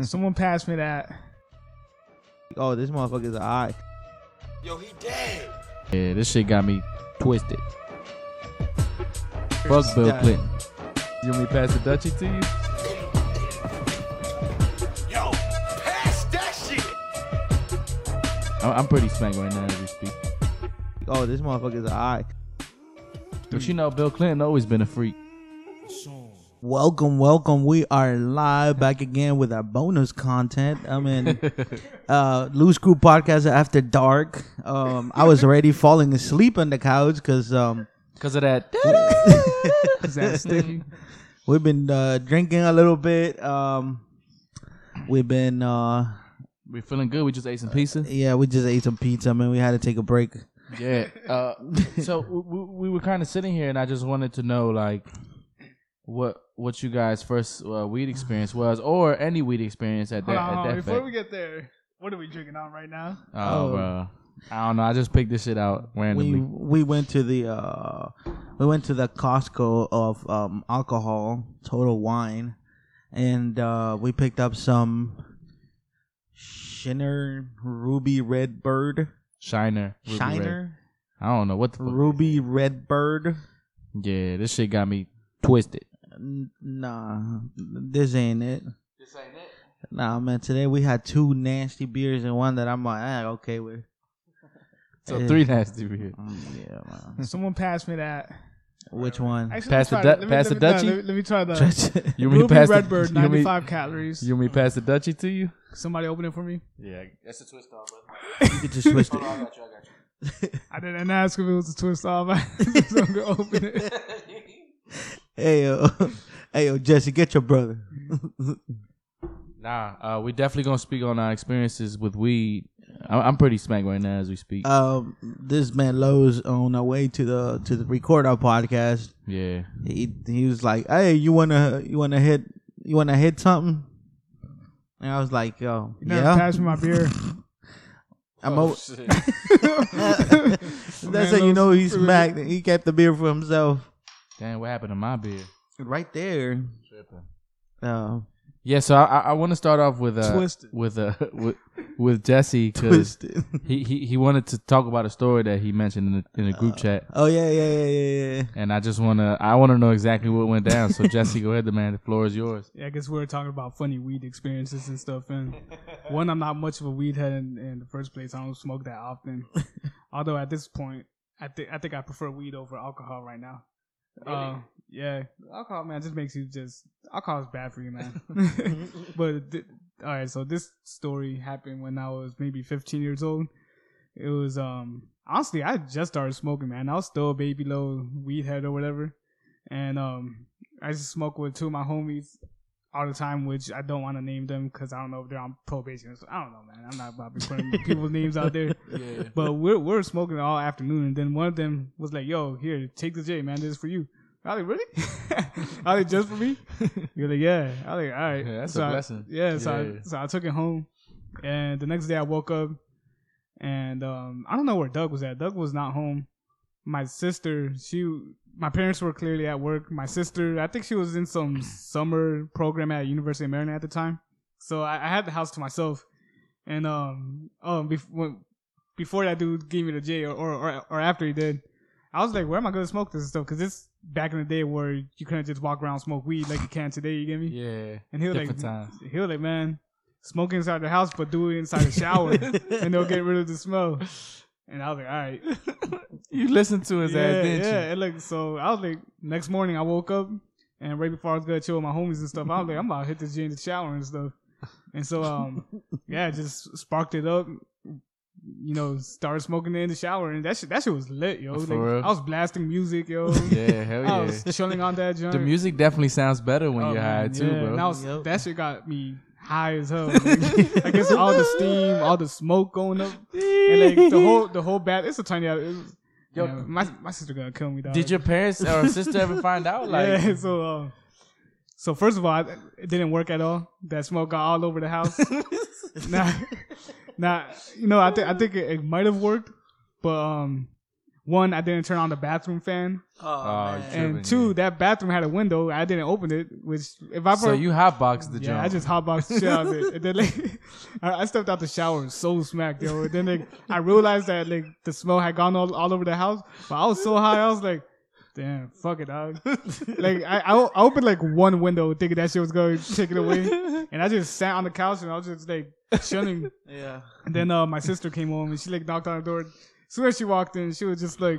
Someone passed me that. Oh, this motherfucker's an eye. Yo, he dead. Yeah, this shit got me twisted. Fuck Bill Yeah. Clinton. You want me to pass the Dutchie to you? Yo, pass that shit. I'm, I'm pretty smacked right now as we speak. Oh, this motherfucker's an eye. But you know, Bill Clinton always been a freak. Welcome, welcome. We are live back again with our bonus content. I'm in uh Loose Crew Podcast After Dark. Um I was already falling asleep on the couch because um Cause of that. Is that sticky? we've been uh drinking a little bit. Um we've been uh we feeling good. We just ate some pizza. yeah, we just ate some pizza, man. We had to take a break. Yeah. Uh, so we, we were kind of sitting here, and I just wanted to know, like, what what you guys' first uh, weed experience was, or any weed experience at Hold that on, at that Before fact. we get there, what are we drinking on right now? Oh, Oh. bro. I don't know. I just picked this shit out we randomly. we we went to the uh we went to the Costco of um alcohol, Total Wine, and uh we picked up some Shiner Ruby Red Bird. Shiner. Ruby Red. Shiner I don't know what the. Fuck. Ruby Red Bird. Yeah, this shit got me twisted. N- Nah, this ain't it. This ain't it. Nah, man. Today we had two nasty beers and one that I'm like, ah, okay with. So Eh. three nasty beers. Mm, yeah, man. Someone passed me that. Which one? Actually, Pass let the me try du- it. Let me- pass let the me- no, Dutchie? Let me, let me try the You want me to Ruby pass the- Redbird, you want me- 95 calories. You want me to pass the Dutchie to you? Somebody open it for me. Yeah, that's a twist off, brother. you could just twist it. I got you. I got you. I didn't ask if it was a twist off. I just gonna open it. Hey yo, hey yo, Jesse, get your brother. Nah, uh, we definitely gonna speak on our experiences with weed. I- I'm pretty smacked right now as we speak. um, this man Lowe's on our way to the to the record our podcast. yeah, He he was like, "Hey, you wanna you wanna hit you wanna hit something?" And I was like, "Yo, You never yeah." passed me my beer. I'm Oh, o- shit. That's Man, how you know he's he smacked. He kept the beer for himself. Damn, what happened to my beer? Right there. Uh, Yeah, so I, I, I want to start off with uh, Twisted. with uh, with with Jesse because twisted. he, he he wanted to talk about a story that he mentioned in the, in a group chat, Oh yeah, yeah, yeah, yeah, yeah. and I just wanna I wanna know exactly what went down. So Jesse, go ahead, the man. The floor is yours. Yeah, I guess we were talking about funny weed experiences and stuff. And one, I'm not much of a weed head in, in the first place. I don't smoke that often. Although at this point, I think I think I prefer weed over alcohol right now. Uh, yeah, alcohol, man, just makes you just alcohol is bad for you, man. but th- all right, so this story happened when I was maybe 15 years old. It was um honestly, I just started smoking, man. I was still a baby low weed head or whatever, and um I just smoked with two of my homies all the time, which I don't want to name them because I don't know if they're on probation. So I don't know, man. I'm not about to be putting people's names out there. Yeah. But we're we're smoking all afternoon, and then one of them was like, "Yo, here, take the J, man. This is for you." I was like, "Really?" I was like, "Just for me?" You're like, "Yeah." I was like, "All right." Yeah, that's a so I- blessing. yeah, so Yeah. I, so I took it home, and the next day I woke up, and um, I don't know where Doug was at. Doug was not home. My sister, she, my parents were clearly at work. My sister, I think she was in some summer program at University of Maryland at the time. So I, I had the house to myself, and um, um, before before that dude gave me the J, or or or, or after he did, I was like, where am I gonna smoke this stuff? Because it's back in the day where you couldn't just walk around and smoke weed like you can today. You get me? Yeah. And he was like, times. he was like, man, smoke inside the house, but do it inside the shower, and they'll get rid of the smell. And I was like, all right, You listened to his yeah, ass, didn't yeah. you? And like, so I was like, next morning I woke up, and right before I was gonna chill with my homies and stuff, I was like, I'm about to hit this gym in the shower and stuff. And so, um, yeah, just sparked it up. You know, started smoking it in the shower, and that shit, that shit was lit, yo. For Like, real? I was blasting music, yo. Yeah, hell yeah. I was chilling on that joint. The music definitely sounds better when Oh, you're high man, too, yeah. bro. And I was, Yep. that shit got me high as hell. Like, I guess all the steam, all the smoke going up, and like the whole the whole bath. It's a tiny. It was, Yo. yeah, my my sister gonna kill me. Dog. Did your parents or sister ever find out? Like, yeah. So uh, so first of all, I- it didn't work at all. That smoke got all over the house. now, now you know I think I think it, it might have worked, but um, one, I didn't turn on the bathroom fan, Oh, man. man. and two, yeah. that bathroom had a window. I didn't open it, which if I So put- you hotboxed the yeah, jump. I just hotboxed the shit out of it. And then like, I, I stepped out the shower so smacked, yo. And then like, I realized that like the smell had gone all, all over the house. But I was so high, I was like, damn, fuck it, dog. like I, I, I opened like one window thinking that shit was going to take it away. And I just sat on the couch and I was just like chilling. Yeah. And then uh, my sister came home and she like knocked on the door. Soon as she walked in, she was just like,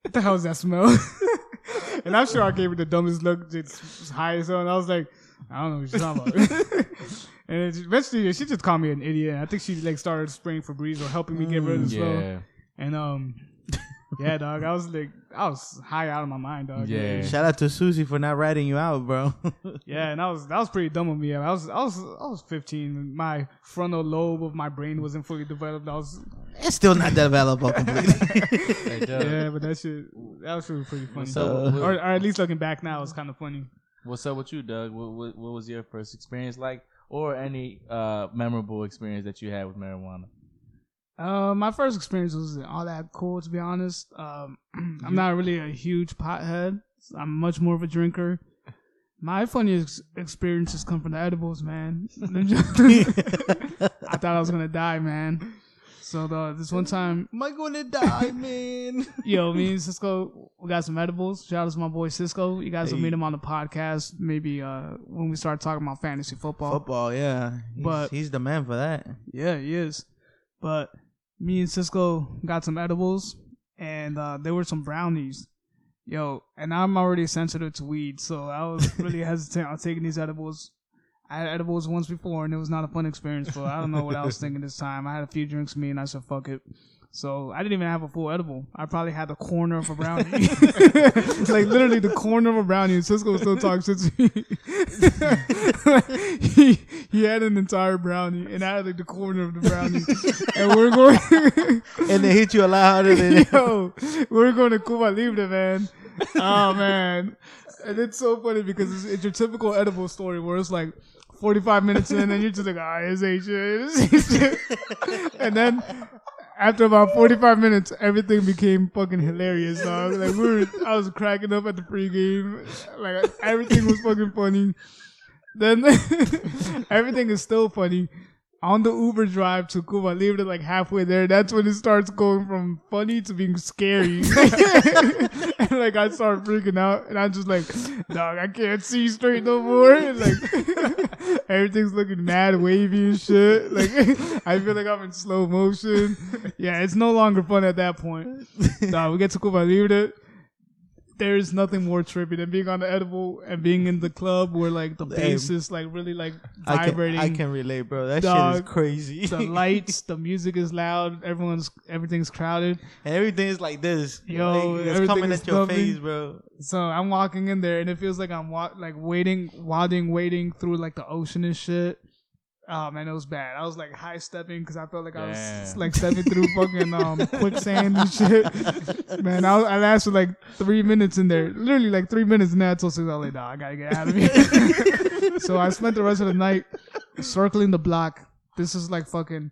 "What the hell is that smell?" and I'm sure I gave her the dumbest look, just high as hell. And I was like, "I don't know what you're talking about." and eventually, she just called me an idiot. I think she like started spraying Febreze or helping me get rid of the smell. And um, yeah, dog, I was like, I was high out of my mind, dog. Yeah. Shout out to Susie for not ratting you out, bro. Yeah, and that was that was pretty dumb of me. I was I was I was 15. My frontal lobe of my brain wasn't fully developed. I was it's still not developable completely. Hey, yeah, but that shit that was really pretty funny. So, or, or at least looking back now, it's kind of funny. What's up with you, Doug? What, what, what was your first experience like, or any uh, memorable experience that you had with marijuana? Uh, my first experience wasn't all that cool, to be honest. Um, I'm not really a huge pothead. I'm much more of a drinker. My funniest experiences come from the edibles, man. I thought I was gonna die, man. So the, this one time, Am I gonna die, man? yo, me and Cisco, we got some edibles. Shout out to my boy Cisco. You guys will meet him on the podcast, maybe uh when we start talking about fantasy football. Football, yeah. He's, But- he's the man for that. Yeah, he is. But me and Cisco got some edibles, and uh, there were some brownies. Yo, and I'm already sensitive to weed, so I was really hesitant on taking these edibles. I had edibles once before, and it was not a fun experience. But I don't know what I was thinking this time. I had a few drinks me, and I said, "Fuck it." So I didn't even have a full edible. I probably had the corner of a brownie, like literally the corner of a brownie. And Cisco was still talking shit to me. he he had an entire brownie, and I had like the corner of the brownie, and we're going. And they hit you a lot harder than Yo, we're going to Cuba Libre, man. Oh man, and it's so funny because it's, it's your typical edible story where it's like 45 minutes in, and you're just like, ah, shit, this ain't shit. and then after about 45 minutes, everything became fucking hilarious. Like we were, I was cracking up at the pregame, like everything was fucking funny. Then everything is still funny. On the Uber drive to Cuba it like halfway there, that's when it starts going from funny to being scary. and like I start freaking out, and I'm just like, dog, I can't see straight no more. And, like everything's looking mad wavy and shit. Like I feel like I'm in slow motion. Yeah, it's no longer fun at that point. Dog, we get to Cuba Libre. There's nothing more trippy than being on the edible and being in the club where like the Hey, bass is like really like I can, vibrating I can relate, bro. That shit is crazy. the lights, the music is loud, everyone's everything's crowded. Everything is like this. Yo, like, it's coming at your bumping. face, bro. So I'm walking in there and it feels like I'm wa- like waiting, wading, waiting through like the ocean and shit. Oh man, it was bad. I was like high stepping because I felt like I was like stepping through fucking um quicksand and shit. Man, I, was- I lasted like three minutes in there, literally like three minutes. And then I told Sis, I was like, nah, I gotta get out of here. so I spent the rest of the night circling the block. This is like fucking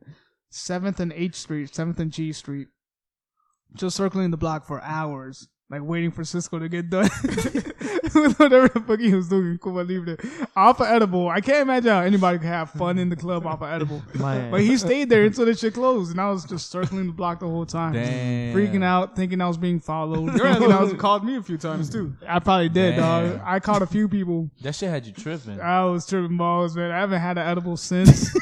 Seventh and H Street, Seventh and G Street. Just circling the block for hours, like waiting for Cisco to get done with whatever the fuck he was doing in Cuba Libre. Off of edible, I can't imagine how anybody could have fun in the club off of edible. Man. But he stayed there until the shit closed, and I was just circling the block the whole time, Damn. freaking out, thinking I was being followed. Your thinking I was called me a few times too. I probably did, Damn. dog. I caught a few people. That shit had you tripping. I was tripping balls, man. I haven't had an edible since.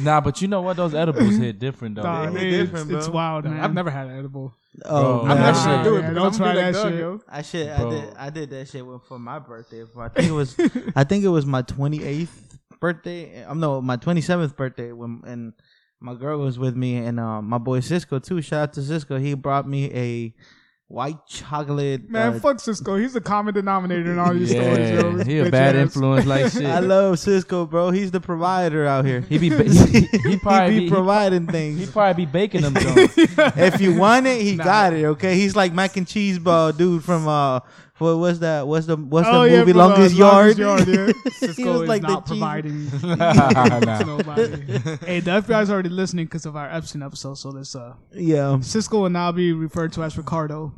Nah, but you know what? Those edibles hit different though. Dog, They it's, different, it's wild, man. I've never had an edible. Oh, Bro, man. I'm not gonna Do it. Yeah, don't try gonna like that shit. yo. I shit. I did. I did that shit for my birthday. I think it was. I think it was my twenty eighth birthday. I'm no, my twenty seventh birthday when and my girl was with me and uh, my boy Cisco too. Shout out to Cisco. He brought me a white chocolate. Man, uh, fuck Cisco. He's the common denominator in all these stories, Yeah, yo. he a Bitch bad ass. influence like shit. I love Cisco, bro. He's the provider out here. He be ba- he, he probably he be, be providing he, things. he probably be baking them joints. if you want it, he got it. Okay, he's like mac and cheese ball dude from uh what was that? What's the what's Oh, the yeah, movie from, uh, Longest Longest Yard? Yard, yeah. Cisco was is like not providing to nobody. hey, the FBI's already listening because of our Epstein episode, so let's uh, Yeah. Cisco will now be referred to as Ricardo.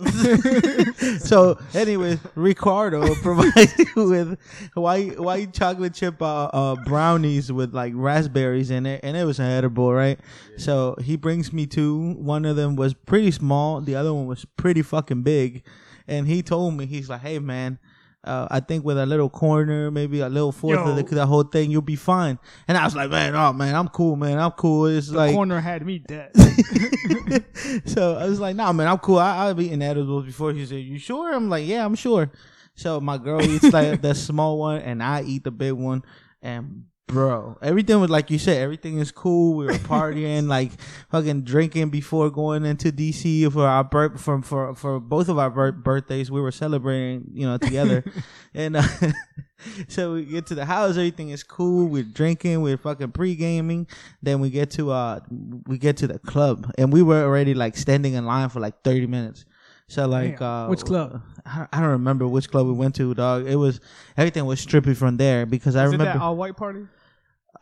so, anyways, Ricardo provides you with white white chocolate chip uh, uh, brownies with like raspberries in it, and it was an edible, right? So he brings me two. One of them was pretty small. The other one was pretty fucking big, and he told me he's like, "Hey, man." Uh, I think with a little corner, maybe a little fourth of the, Yo. the whole thing, you'll be fine. And I was like, man, oh man, I'm cool, man, I'm cool. It's The like, corner had me dead. so I was like, nah, man, I'm cool. I, I've eaten edibles before. He said, you sure? I'm like, yeah, I'm sure. So my girl eats like the small one, and I eat the big one. And bro, everything was like you said. Everything is cool. We were partying, like fucking drinking before going into DC for our birth from for for both of our bir- birthdays. We were celebrating, you know, together, and. Uh, So we get to the house, everything is cool. We're drinking, we're fucking pre gaming. Then we get to uh we get to the club and we were already like standing in line for like thirty minutes. So like Damn. uh Which club? I I don't remember which club we went to, dog. It was everything was strippy from there because I remember that all white party?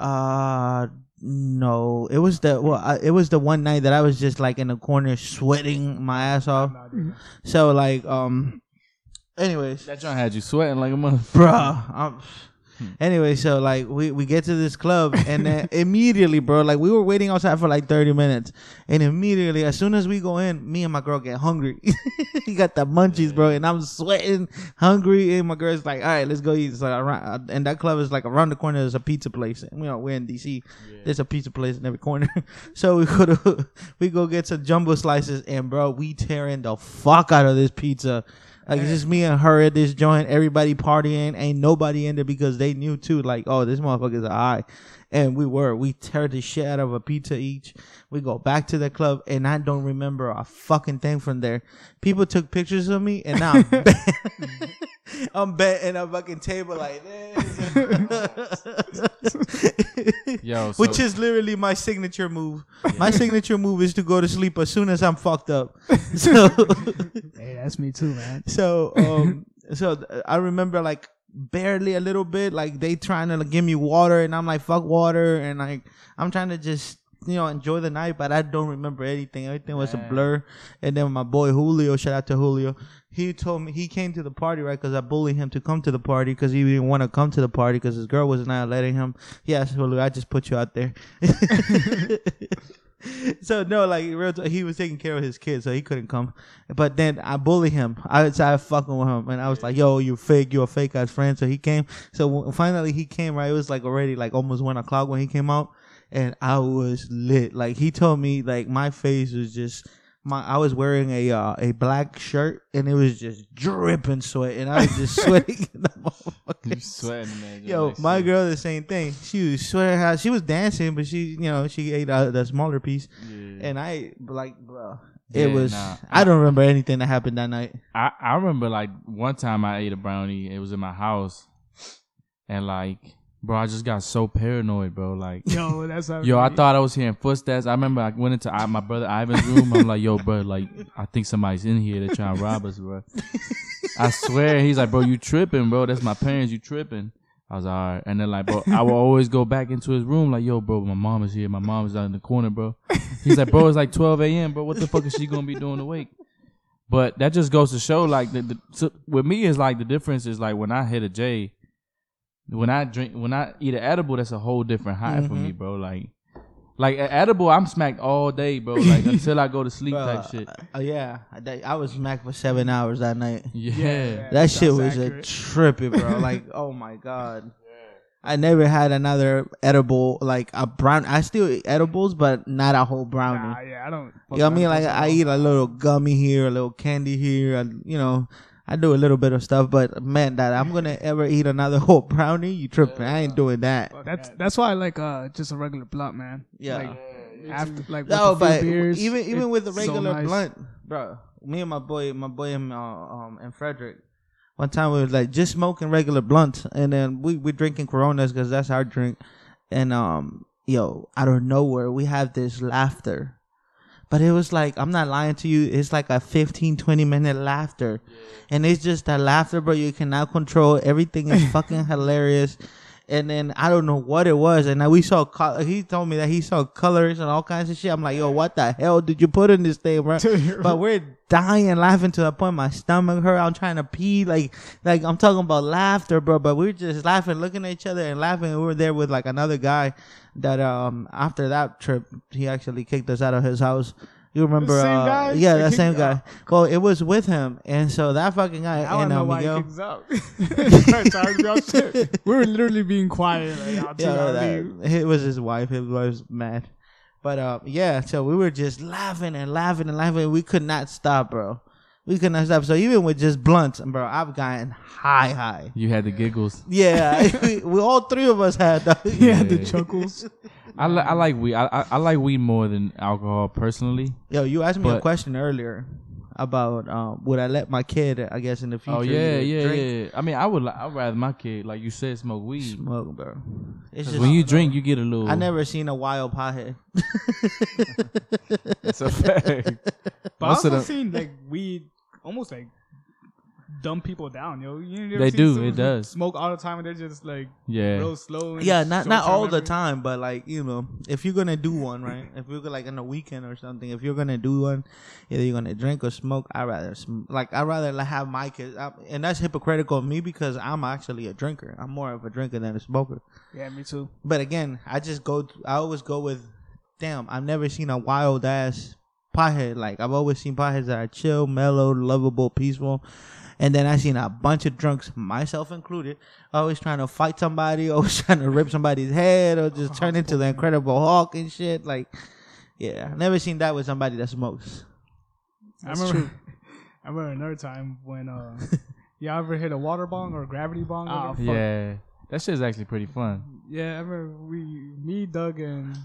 Uh no, it was the well, I, it was the one night that I was just like in the corner sweating my ass off. So like um, anyways, That joint had you sweating like a mother. bruh. I'm, Hmm. anyway, so like we, we get to this club and then immediately, bro, like we were waiting outside for like 30 minutes. And immediately, as soon as we go in, me and my girl get hungry. he got the munchies, bro, and I'm sweating, hungry. And my girl's like, all right, let's go eat. So around, uh, and that club is like around the corner, there's a pizza place. And, you know, we're in DC. There's a pizza place in every corner. so we go to, we go get some jumbo slices and bro, we tearing the fuck out of this pizza. Like it's just me and her at this joint, everybody partying, ain't nobody in there because they knew too, like, oh, this motherfucker's a high. And we were. We tear the shit out of a pizza each. We go back to the club and I don't remember a fucking thing from there. People took pictures of me and now I'm bet, I'm bet in a fucking table like this. Yo, so, Which is literally my signature move. My signature move is to go to sleep as soon as I'm fucked up. So Hey, that's me too, man. so um so th- I remember like barely a little bit like they trying to like, give me water and I'm like fuck water and like I'm trying to just you know enjoy the night but I don't remember anything. Everything was a blur. And then my boy Julio shout out to Julio he told me he came to the party right because I bullied him to come to the party because he didn't want to come to the party because his girl was not letting him. Yes Julio I just put you out there so no, like he was taking care of his kids, so he couldn't come. But then I bully him. I started fucking with him, and I was like, "Yo, you fake, you a fake ass friend." So he came. So finally he came. Right, it was like already like almost one o'clock when he came out, and I was lit. Like he told me, like my face was just. My, I was wearing a uh, a black shirt and it was just dripping sweat and I was just sweating. in the motherfucker. you sweating, man. Yo, Like, my girl, the same thing. She was sweating how she was dancing, but she, you know, she ate uh, the smaller piece, Yeah. and I like, bro, it Yeah, was. nah. I don't remember anything that happened that night. I, I remember like one time I ate a brownie. It was in my house, and like, bro, I just got so paranoid, bro. Like, Yo, that's how yo, I thought I was hearing footsteps. I remember I went into I, my brother Ivan's room. I'm like, yo, bro, like, I think somebody's in here. They're trying to rob us, bro. I swear, he's like, bro, you tripping, bro. That's my parents. You tripping. I was like, all right. And then like, bro, I will always go back into his room like, yo, bro, my mom is here. My mom is out in the corner, bro. He's like, bro, it's like 12 a.m., bro. What the fuck is she gonna be doing awake? But that just goes to show, like, the, the so with me is like the difference is like when I hit a J, when I drink, when I eat an edible, that's a whole different high for me, bro. Like, like an edible, I'm smacked all day, bro. Like until I go to sleep, type shit. uh, yeah, I, I was smacked for seven hours that night. Yeah, That shit was Sounds a trippy, bro. like, oh my god. I never had another edible like a brown. I still eat edibles, but not a whole brownie. Nah, yeah, I don't. You know what I mean? Like I eat a little gummy here, a little candy here, and you know, I do a little bit of stuff. But man, that I'm gonna ever eat another whole brownie, you tripping? I ain't doing that. That's that's why I like uh just a regular blunt, man. Yeah. Like, after like with No, a but beers, even even with the it's so regular nice. blunt, bro. Me and my boy, my boy, and, uh, um, and Frederick. One time we was like just smoking regular blunts, and then we we drinking Coronas because that's our drink. And um, yo, out of nowhere, we have this laughter. But it was like I'm not lying to you. It's like a 15, 20 minute laughter, and it's just that laughter, bro. You cannot control. Everything is fucking hilarious. And then I don't know what it was, and then we saw. co- He told me that he saw colors and all kinds of shit. I'm like, yo, what the hell did you put in this thing, bro? but we're dying laughing to the point my stomach hurt. I'm trying to pee, like, like I'm talking about laughter, bro. But we're just laughing, looking at each other and laughing. We were there with like another guy that um after that trip he actually kicked us out of his house. You remember? same uh, guy? Yeah, That that same you guy. out? Well, it was with him, and so that fucking guy I don't and know um, why Miguel. he kicks out. Trying to be all shit. We were literally being quiet. Like, I'll Yeah, yeah, that, it was his wife. His wife was mad. But uh, yeah, so we were just laughing and laughing and laughing. We could not stop, bro. We could not stop. So even with just blunts, bro, I've gotten high, high. You had the giggles. Yeah, we, we all three of us had that. yeah, the chuckles. I, li- I like weed. I, I I like weed more than alcohol personally. Yo, you asked me a But- question earlier about um, would I let my kid, I guess, in the future. Oh yeah, yeah, drink, yeah. I mean, I would. li- I'd rather my kid, like you said, smoke weed. Smoke, bro. It's 'Cause just when you drink, you get a little. I never seen a wild pothead. It's a fact. But Most I of also them- seen like weed almost like dumb people down, yo. You never They seen do, it does. Smoke all the time and they're just like Yeah. real slow. And Yeah, not not short-term all the time, but like you know, if you're gonna do one, right? If you're like on a weekend or something, if you're gonna do one, either you're gonna drink or smoke. I rather sm- like I rather like, have my kids, I, and that's hypocritical of me because I'm actually a drinker. I'm more of a drinker than a smoker. Yeah, me too. But again, I just go. I always go with, damn. I've never seen a wild ass pothead. Like I've always seen potheads that are chill, mellow, lovable, peaceful. And then I seen a bunch of drunks, myself included, always trying to fight somebody, always trying to rip somebody's head, or just turn into the Incredible Hulk and shit. Like, yeah, I've never seen that with somebody that smokes. I remember. I remember another time when uh, you ever hit a water bong or a gravity bong? Oh. Yeah, that shit's actually pretty fun. Yeah, I remember we, me, Doug, and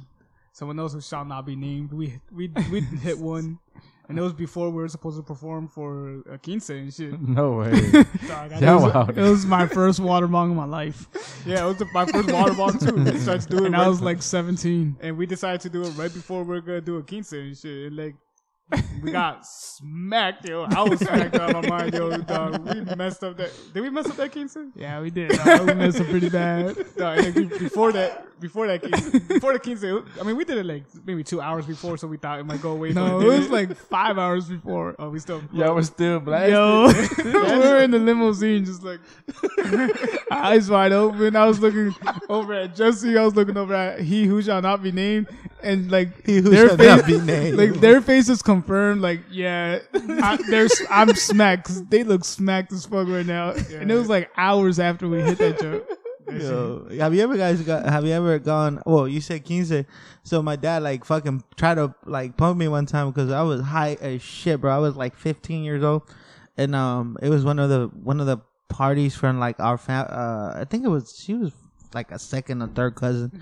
someone else who shall not be named. We we we hit one, and it was before we were supposed to perform for uh, a quince and shit. No way. Dog, Yeah, it, was, it was my first water bong in my life. Yeah, it was the, my first water bong too. We decided to do it, and I was like 17, and we decided to do it right before we are gonna do a quince and shit. And like. We got smacked, yo. I was smacked out of my mind, yo. Dog. We messed up that. Did we mess up that Kingston? Yeah, we did. Dog. We messed up pretty bad. Dog, like, before that, before that, quince, before the quince, it- I mean, we did it like maybe two hours before, so we thought it might go away. No, it was like five hours before. Oh, we still. Y'all was still black. Yo, we were in the limousine, just like eyes wide open. I was looking over at Jesse. I was looking over at he who shall not be named, and like He who their shall face, not be named. like their faces confirmed. Like, yeah, I, there's I'm smacked. 'cause they look smacked as fuck right now, and it was like hours after we hit that joke. Yo, have you ever guys got? Have you ever gone? Well, you said quince. So my dad like fucking tried to like pump me one time because I was high as shit, bro. I was like 15 years old, and um, it was one of the one of the parties from like our fam. Uh, I think it was she was like a second or third cousin.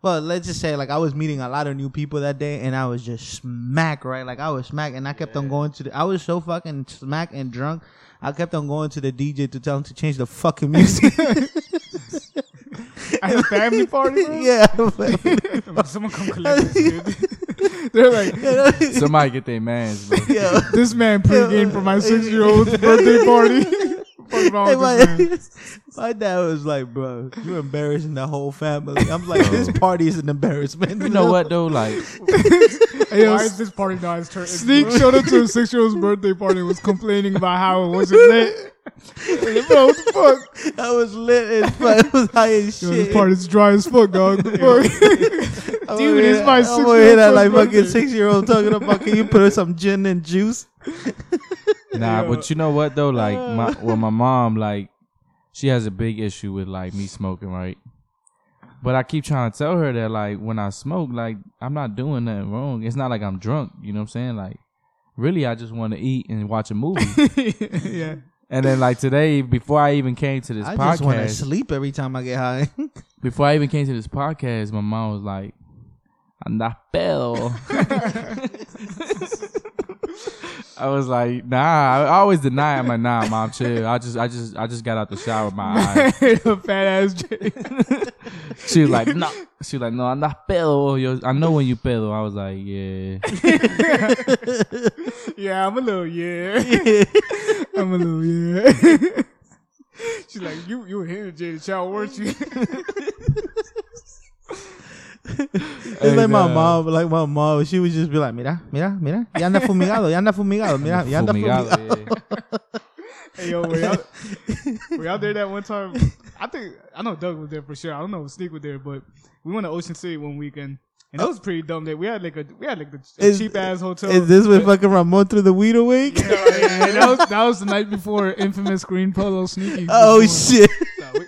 Well, let's just say like I was meeting a lot of new people that day, and I was just smack right. Like I was smack, and I kept on going to the. I was so fucking smack and drunk. I kept on going to the DJ to tell him to change the fucking music. At a family party, bro? yeah. Someone come collect this shit. They're like, Somebody get their mans, bro. Yo. this man pregame for my six year old's birthday party. Fuck wrong with my, this man? my dad was like, bro, you're embarrassing the whole family. I'm like, this party is an embarrassment. You know what though? Like, Hey, yo, Why is this party not his turn? Sneak showed up to a six year old's birthday party and was complaining about how it wasn't lit. Like, bro, what the fuck? I was lit as fuck. It was high as Yo, shit. this party's dry as fuck, dog. The fuck? Dude, over it's my I'm six-year-old over here that son's like fucking six year old talking about can you put some gin and juice? Nah, Yo. but you know what though? Like, my uh. well, my mom like, she has a big issue with like me smoking, right? But I keep trying to tell her that like when I smoke, like I'm not doing nothing wrong. It's not like I'm drunk. You know what I'm saying? Like, really, I just want to eat and watch a movie. yeah. and then like today, before I even came to this I just want to podcast, sleep every time I get high. before I even came to this podcast, my mom was like, "Anda pedo." I was like, nah. I always deny. I'm like, nah, mom, chill. I just, I just, I just got out the shower. with My eyes. fat ass Jay. She was like, no. She was like, no, I'm not pedo. Yo, I know when you pedo. I was like, yeah. Yeah, I'm a little yeah. I'm a little yeah. She's like, you you were here, Jay Chow, weren't you? It's like my mom, like my mom, she would just be like, mira, mira, mira, ya anda fumigado, ya anda fumigado, mira, ya anda Fumigado, fumigado. yeah. hey yo, were y'all, were y'all there that one time? I think I know Doug was there for sure. I don't know if Sneak was there, but we went to Ocean City one weekend. And that was pretty dumb. That we had like a we had like a, cheap ass hotel. Is this with fucking Ramon through the weed awake? Yeah, yeah, and that was that was the night before infamous green polo sneaky. Oh was going. shit! No, we,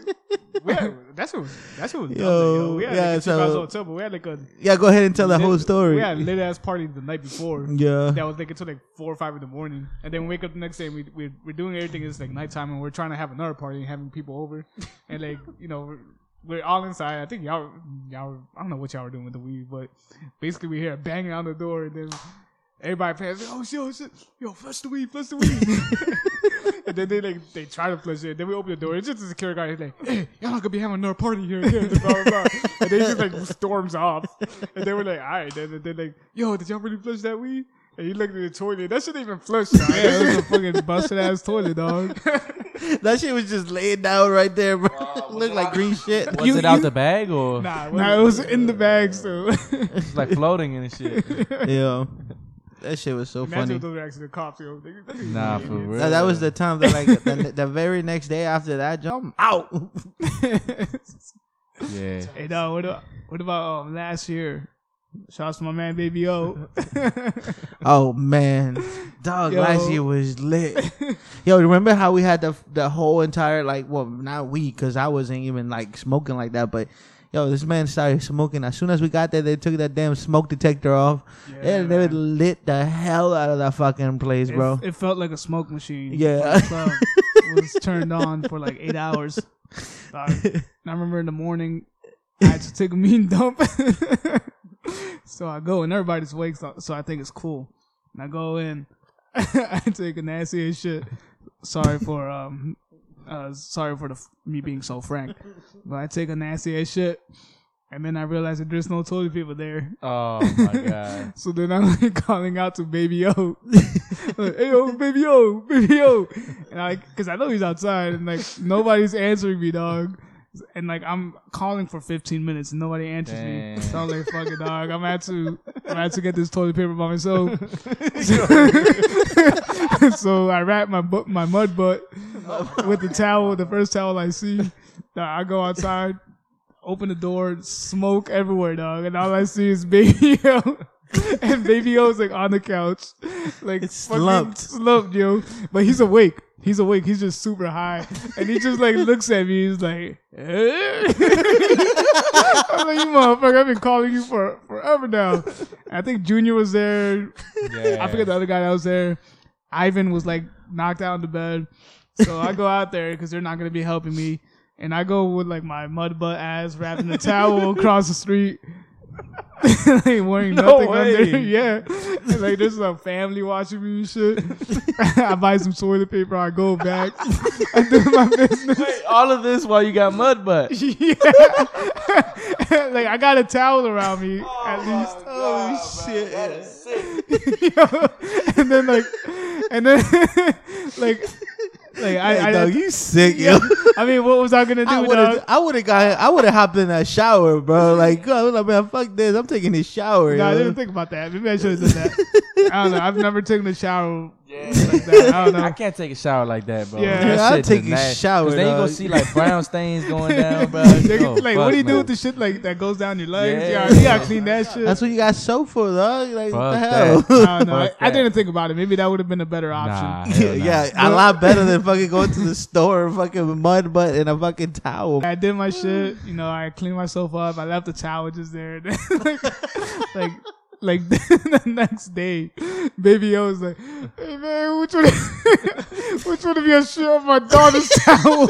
we had, that shit was that shit was dumb. Yo, Yo, we had yeah, like a so- ass hotel, but we had like a Yeah, go ahead and tell the whole story. We had a lit ass party the night before. Yeah. That was like until like four or five in the morning, and then we wake up the next day. and We we we're doing everything. It's like nighttime, and we're trying to have another party and having people over, and like you know. We're, we're all inside. I think y'all, y'all. I don't know what y'all were doing with the weed, but basically we hear a banging on the door, and then everybody passes. Oh shit! Oh shit! Yo, flush the weed! Flush the weed! and then they like they try to flush it. Then we open the door. It's just a security guy. He's like, "Hey, y'all not gonna be having another party here again." Blah, blah, blah. And then he just like storms off. And they were like, "All right." Then then like, "Yo, did y'all really flush that weed?" And he looked at the toilet. That shit even flushed. Dog. Yeah, it was a fucking busted ass toilet, dog. That shit was just laying down right there, bro. Looked like green shit. Was You- it out you- the bag or Nah, it was in the bag so it's like floating and shit? Yeah, that shit was so Imagine funny. if those were actually the cops. Yo. They- they- Nah, for real. That, that was the time that like the, the very next day after that jump out. Yeah. Hey, dog, what about, what about um, last year? Shout out to my man, Baby O. Oh man, dog! Yo. Last year was lit. Yo, remember how we had the the whole entire like well not we because I wasn't even like smoking like that, but yo, this man started smoking as soon as we got there. They took that damn smoke detector off, and they man. lit the hell out of that fucking place, It- bro. It, felt like a smoke machine. Yeah. Club was turned on for like eight hours. I remember in the morning, I had to take a mean dump. so I go and everybody's awake, so, so I think it's cool. And I go in, I take a nasty as shit. Sorry for um, uh, sorry for the f- me being so frank, but I take a nasty ass shit. And then I realize that there's no toilet paper there. Oh my god. So then I'm like calling out to Baby O, like, "Hey yo, Baby O, Baby O," and I, cause I know he's outside, and like nobody's answering me, dog. And like I'm calling for 15 minutes and nobody answers Damn. me. So I'm like, "Fuck it, dog. I'm at to, I'm at to get this toilet paper by myself." so I wrap my butt, my mud butt with the towel, the first towel I see. Dog, I go outside, open the door, smoke everywhere, dog, and all I see is Baby O. and Baby O's like on the couch, like It's fucking slumped. slumped, yo. But he's awake. He's awake. He's just super high, and he just like looks at me. He's like, eh? I'm like, you motherfucker! I've been calling you for forever now. And I think Junior was there. Yeah. I forget the other guy that was there. Ivan was like knocked out in the bed. So I go out there because they're not gonna be helping me, and I go with like my mud butt ass wrapped in a towel across the street. like wearing No nothing way. under, yeah. And, like there's a family watching me and shit. I buy some toilet paper. I go back. I do my business. Wait, all of this while you got mud butt. yeah. like I got a towel around me oh at least. Oh shit! Yo, and then like, and then like, like I, Hey, I, dog, you sick, yo. I mean, what was I gonna do? I would have, dog? I would have got, I would have hopped in that shower, bro. Like, I was like, man, fuck this. I'm taking this shower. No, I didn't think about that. Maybe I should have done that. I don't know. I've never taken a shower like that. I don't know. I can't take a shower like that, bro. Yeah. That Yeah, I'll take is a nasty. shower, 'Cause then you dog. gonna see like brown stains going down, bro. Like, Oh, like, fuck, what do you do with the shit like that goes down your legs? Yeah. Yeah, you gotta clean that shit. That's what you got soap for, dog. Like, what the Fuck hell? that. I don't know. I, I didn't think about it. Maybe that would have been a better option. Nah, yeah, nah. yeah, a lot better than fucking going to the store, and fucking mud butt and a fucking towel. I did my shit. You know, I cleaned myself up. I left the towel just there. like, like, like the next day, Baby O was like, "Hey man, which one, which one of your shit on my daughter's towel?"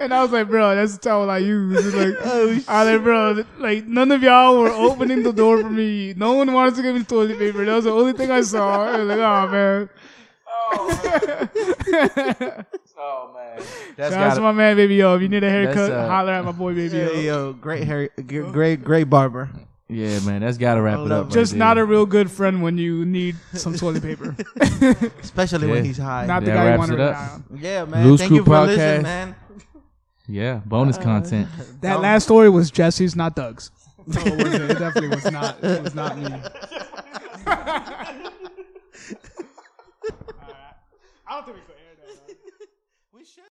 and I was like, bro, that's the towel I use. It's like, Oh, I was like, bro, like none of y'all were opening the door for me. No one wanted to give me toilet paper. That was the only thing I saw. I was like, oh man. Oh man, that's Shout out to my man, baby yo. If you need a haircut, uh, holler at my boy, baby yo. Hey, yo, great hair, great, great barber. yeah, man. That's got to wrap it up. up. Just right not a real good friend when you need some toilet paper. Especially Yeah. when he's high. Not the That guy you wraps want to it up. rely on. yeah, man. Loose Thank you Crew for Podcast. listening, man. yeah bonus content. That last story was Jesse's, not Doug's. No, it wasn't. It definitely was not. It was not me.